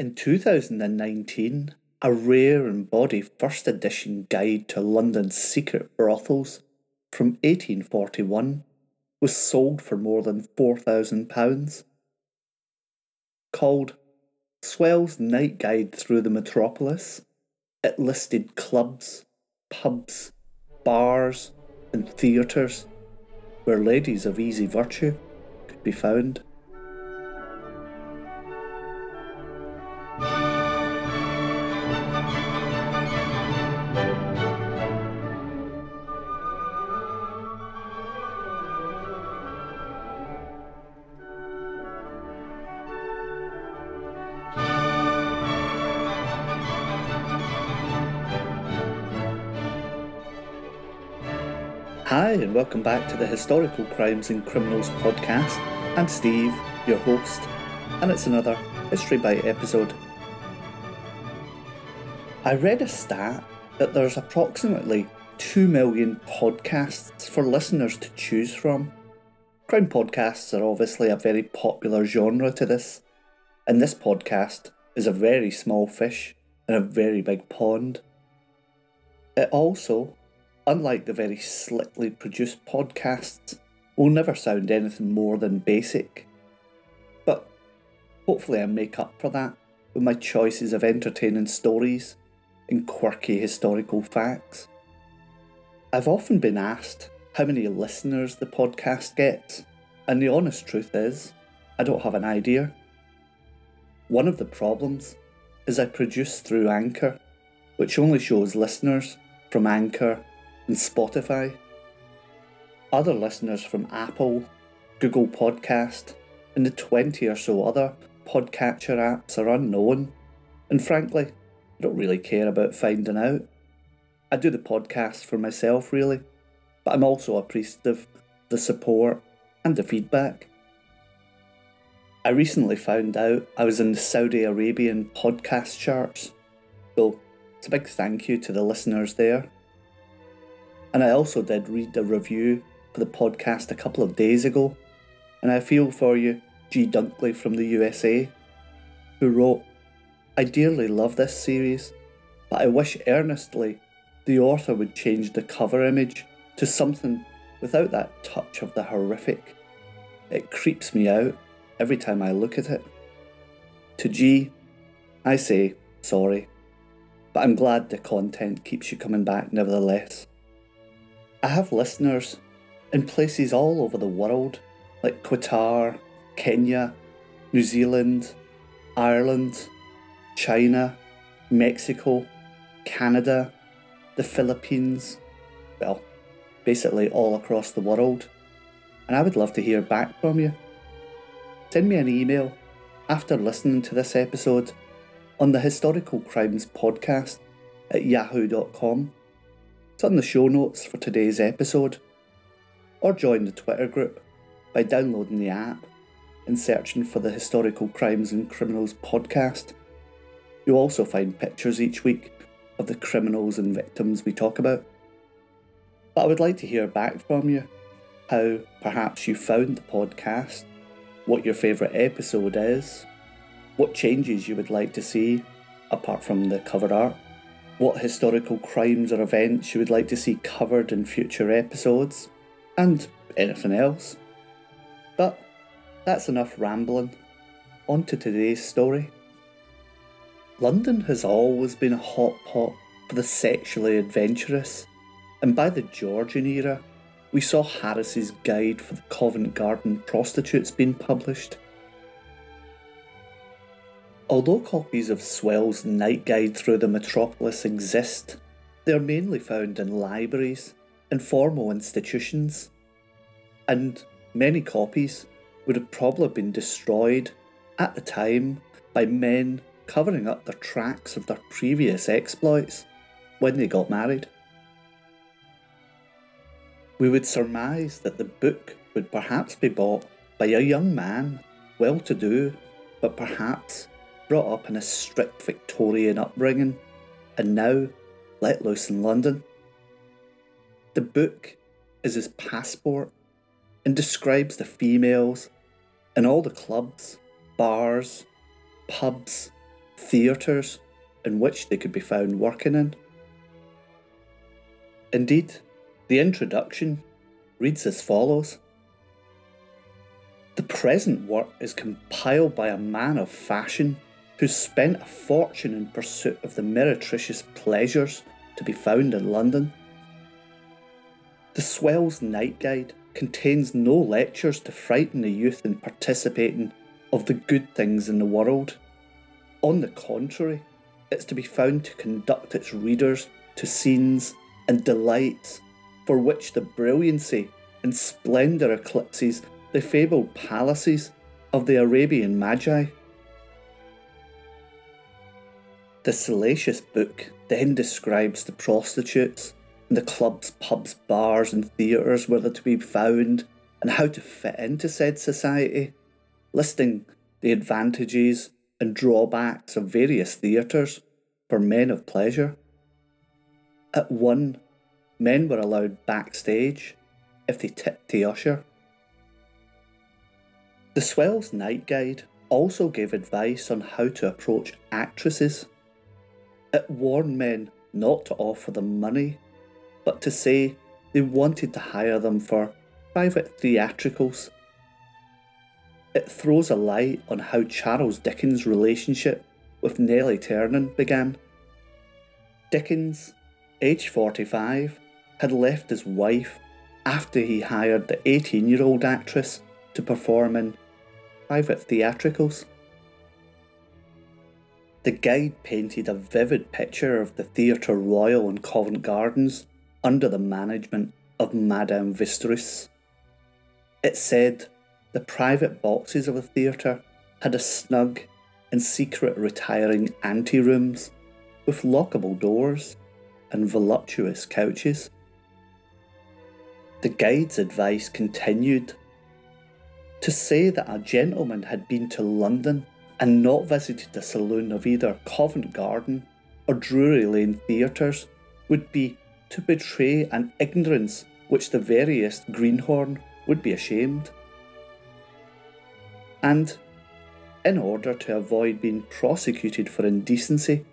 In 2019, a rare and body first edition guide to London's secret brothels from 1841 was sold for more than £4,000. Called Swell's Night Guide Through the Metropolis, it listed clubs, pubs, bars, and theatres where ladies of easy virtue could be found. And welcome back to the Historical Crimes and Criminals podcast. I'm Steve, your host, and it's another History Bite episode. I read a stat that there's approximately 2 million podcasts for listeners to choose from. Crime podcasts are obviously a very popular genre to this, and this podcast is a very small fish in a very big pond. It also unlike the very slickly produced podcasts, will never sound anything more than basic. But hopefully, I make up for that with my choices of entertaining stories and quirky historical facts. I've often been asked how many listeners the podcast gets, and the honest truth is, I don't have an idea. One of the problems is I produce through Anchor, which only shows listeners from Anchor and Spotify. Other listeners from Apple, Google Podcast, and the 20 or so other podcatcher apps are unknown, and frankly, I don't really care about finding out. I do the podcast for myself, really, but I'm also appreciative of the support and the feedback. I recently found out I was in the Saudi Arabian podcast charts, so it's a big thank you to the listeners there. And I also did read a review for the podcast a couple of days ago, and I feel for you, G. Dunkley from the USA, who wrote, I dearly love this series, but I wish earnestly the author would change the cover image to something without that touch of the horrific. It creeps me out every time I look at it. To G, I say sorry, but I'm glad the content keeps you coming back nevertheless. I have listeners in places all over the world, like Qatar, Kenya, New Zealand, Ireland, China, Mexico, Canada, the Philippines, well, basically all across the world. And I would love to hear back from you. Send me an email after listening to this episode on the Historical Crimes podcast at yahoo.com on the show notes for today's episode. Or join the Twitter group by downloading the app and searching for the Historical Crimes and Criminals podcast. You'll also find pictures each week of the criminals and victims we talk about. But I would like to hear back from you how perhaps you found the podcast, what your favourite episode is, what changes you would like to see apart from the cover art what historical crimes or events you would like to see covered in future episodes, and anything else. But that's enough rambling. On to today's story. London has always been a hot pot for the sexually adventurous, and by the Georgian era, we saw Harris's Guide for the Covent Garden Prostitutes being published Although copies of Swell's Night Guide through the metropolis exist, they are mainly found in libraries and formal institutions, and many copies would have probably been destroyed at the time by men covering up their tracks of their previous exploits when they got married. We would surmise that the book would perhaps be bought by a young man, well to do, but perhaps brought up in a strict Victorian upbringing, and now let loose in London. The book is his passport and describes the females in all the clubs, bars, pubs, theatres in which they could be found working in. Indeed, the introduction reads as follows The present work is compiled by a man of fashion who spent a fortune in pursuit of the meretricious pleasures to be found in London. The Swell's Night Guide contains no lectures to frighten the youth in participating of the good things in the world. On the contrary, it's to be found to conduct its readers to scenes and delights for which the brilliancy and splendour eclipses the fabled palaces of the Arabian Magi. The salacious book then describes the prostitutes and the clubs, pubs, bars, and theatres where they're to be found and how to fit into said society, listing the advantages and drawbacks of various theatres for men of pleasure. At one, men were allowed backstage if they tipped the usher. The Swell's Night Guide also gave advice on how to approach actresses. It warned men not to offer them money, but to say they wanted to hire them for private theatricals. It throws a light on how Charles Dickens' relationship with Nellie Ternan began. Dickens, aged 45, had left his wife after he hired the 18 year old actress to perform in private theatricals. The guide painted a vivid picture of the Theatre Royal in Covent Gardens under the management of Madame Vestris. It said the private boxes of the theatre had a snug and secret retiring ante-rooms with lockable doors and voluptuous couches. The guide's advice continued to say that a gentleman had been to London and not visited a saloon of either Covent Garden or Drury Lane theatres would be to betray an ignorance which the veriest greenhorn would be ashamed. And, in order to avoid being prosecuted for indecency,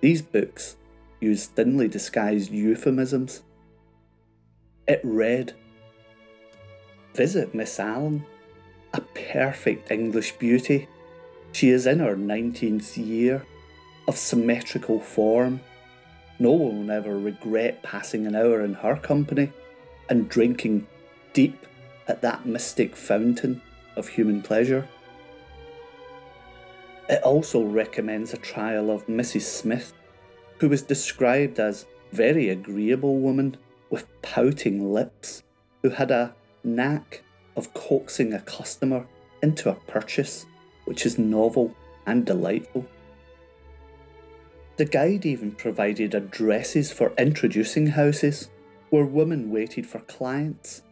these books use thinly disguised euphemisms. It read Visit Miss Allen, a perfect English beauty. She is in her 19th year, of symmetrical form. No one will ever regret passing an hour in her company and drinking deep at that mystic fountain of human pleasure. It also recommends a trial of Mrs. Smith, who was described as very agreeable woman with pouting lips, who had a knack of coaxing a customer into a purchase which is novel and delightful. The guide even provided addresses for introducing houses where women waited for clients.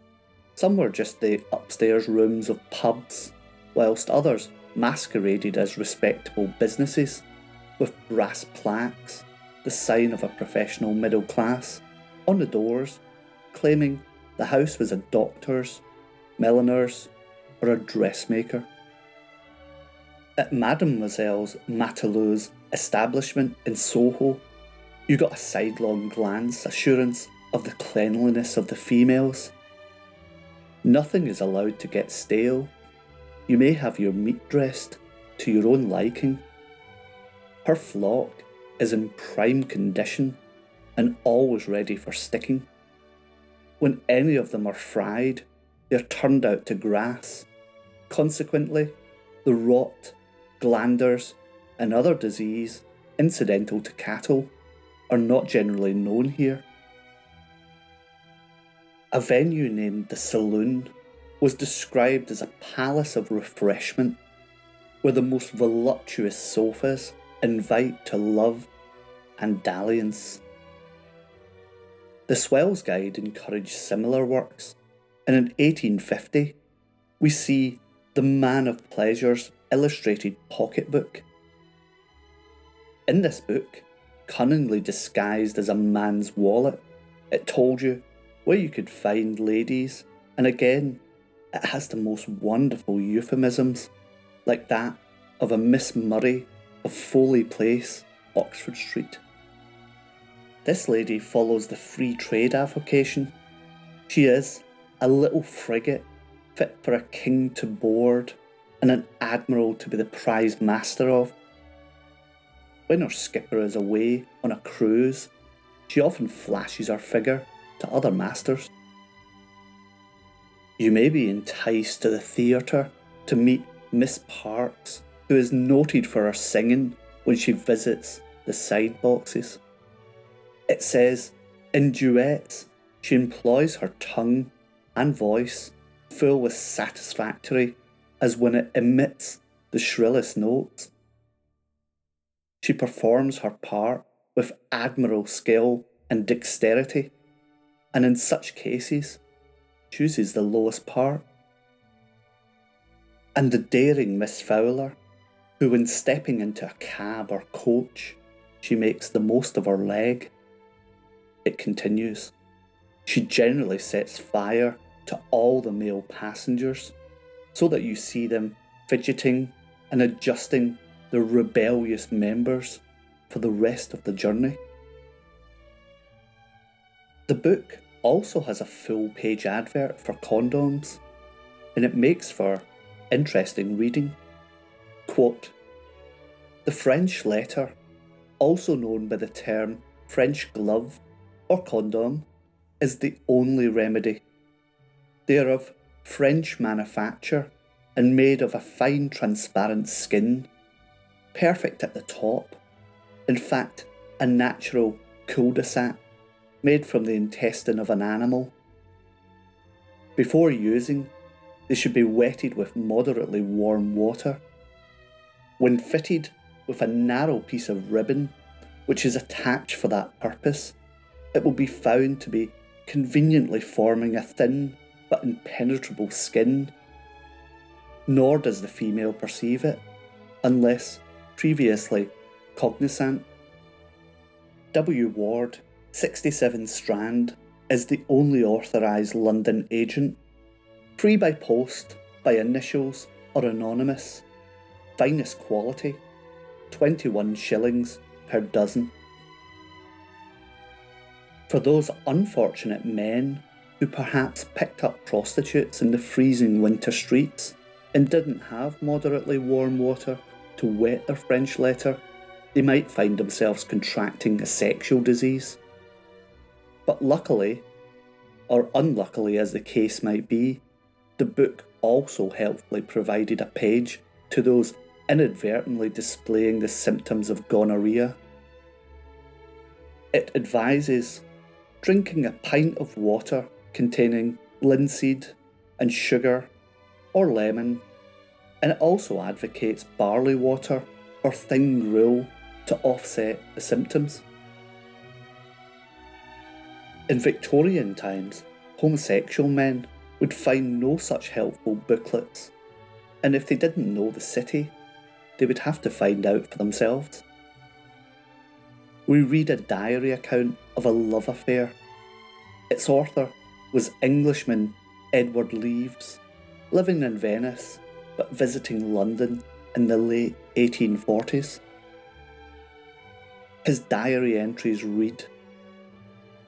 Some were just the upstairs rooms of pubs, whilst others masqueraded as respectable businesses with brass plaques, the sign of a professional middle class, on the doors, claiming the house was a doctor's, milliner's, or a dressmaker. At Mademoiselle's Matelote's establishment in Soho, you got a sidelong glance assurance of the cleanliness of the females. Nothing is allowed to get stale. You may have your meat dressed to your own liking. Her flock is in prime condition and always ready for sticking. When any of them are fried, they are turned out to grass. Consequently, the rot, glanders, and other disease incidental to cattle are not generally known here. A venue named the Saloon was described as a palace of refreshment where the most voluptuous sofas invite to love and dalliance. The Swell's Guide encouraged similar works, and in 1850 we see The Man of Pleasure's illustrated pocketbook in this book, cunningly disguised as a man's wallet, it told you where you could find ladies, and again, it has the most wonderful euphemisms, like that of a Miss Murray of Foley Place, Oxford Street. This lady follows the free trade avocation. She is a little frigate fit for a king to board and an admiral to be the prize master of. When her skipper is away on a cruise, she often flashes her figure to other masters. You may be enticed to the theatre to meet Miss Parks, who is noted for her singing when she visits the side boxes. It says, in duets, she employs her tongue and voice full with satisfactory as when it emits the shrillest notes. She performs her part with admirable skill and dexterity, and in such cases chooses the lowest part. And the daring Miss Fowler, who, when stepping into a cab or coach, she makes the most of her leg. It continues. She generally sets fire to all the male passengers so that you see them fidgeting and adjusting their rebellious members for the rest of the journey. The book also has a full page advert for condoms, and it makes for interesting reading. Quote The French letter, also known by the term French glove or condom, is the only remedy. They are of French manufacture and made of a fine transparent skin, perfect at the top, in fact, a natural cul-de-sac made from the intestine of an animal. Before using, they should be wetted with moderately warm water. When fitted with a narrow piece of ribbon, which is attached for that purpose, it will be found to be conveniently forming a thin but impenetrable skin. Nor does the female perceive it, unless previously cognizant. W. Ward 67 Strand is the only authorised London agent. Free by post, by initials, or anonymous. Finest quality, 21 shillings per dozen. For those unfortunate men who perhaps picked up prostitutes in the freezing winter streets and didn't have moderately warm water to wet their French letter, they might find themselves contracting a sexual disease. But luckily, or unluckily as the case might be, the book also helpfully provided a page to those inadvertently displaying the symptoms of gonorrhea. It advises drinking a pint of water containing linseed and sugar or lemon, and it also advocates barley water or thin gruel to offset the symptoms. In Victorian times, homosexual men would find no such helpful booklets, and if they didn't know the city, they would have to find out for themselves. We read a diary account of a love affair. Its author was Englishman Edward Leeves, living in Venice but visiting London in the late 1840s. His diary entries read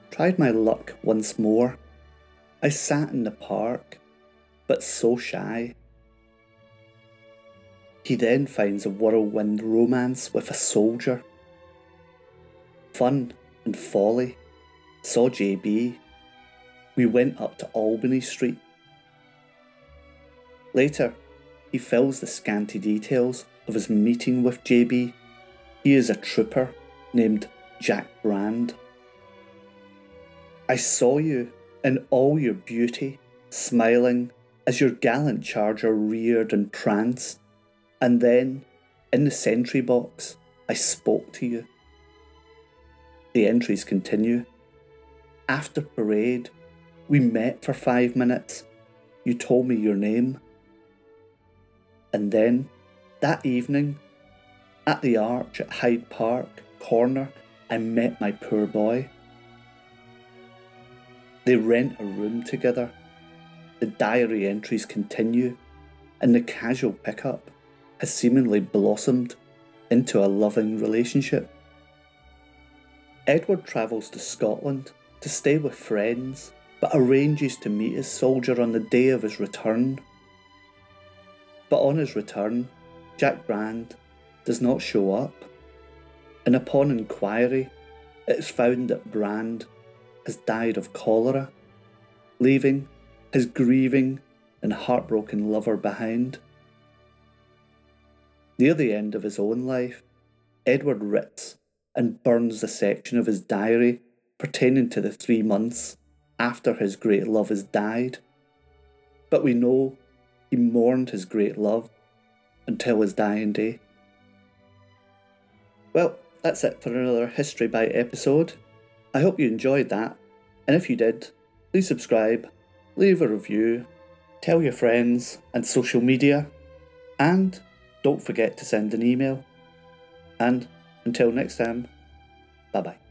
Tried my luck once more. I sat in the park, but so shy. He then finds a whirlwind romance with a soldier. Fun and folly. Saw JB. We went up to Albany Street. Later, he fills the scanty details of his meeting with JB. He is a trooper named Jack Brand. I saw you in all your beauty, smiling as your gallant charger reared and pranced, and then, in the sentry box, I spoke to you. The entries continue. After parade, we met for five minutes. You told me your name. And then, that evening, at the arch at Hyde Park corner, I met my poor boy. They rent a room together. The diary entries continue, and the casual pickup has seemingly blossomed into a loving relationship. Edward travels to Scotland to stay with friends, but arranges to meet his soldier on the day of his return. But on his return, Jack Brand does not show up, and upon inquiry, it is found that Brand has died of cholera, leaving his grieving and heartbroken lover behind. Near the end of his own life, Edward writes and burns the section of his diary pertaining to the three months after his great love has died. But we know he mourned his great love until his dying day. Well, that's it for another History Bite episode. I hope you enjoyed that, and if you did, please subscribe, leave a review, tell your friends and social media, and don't forget to send an email. And until next time, bye bye.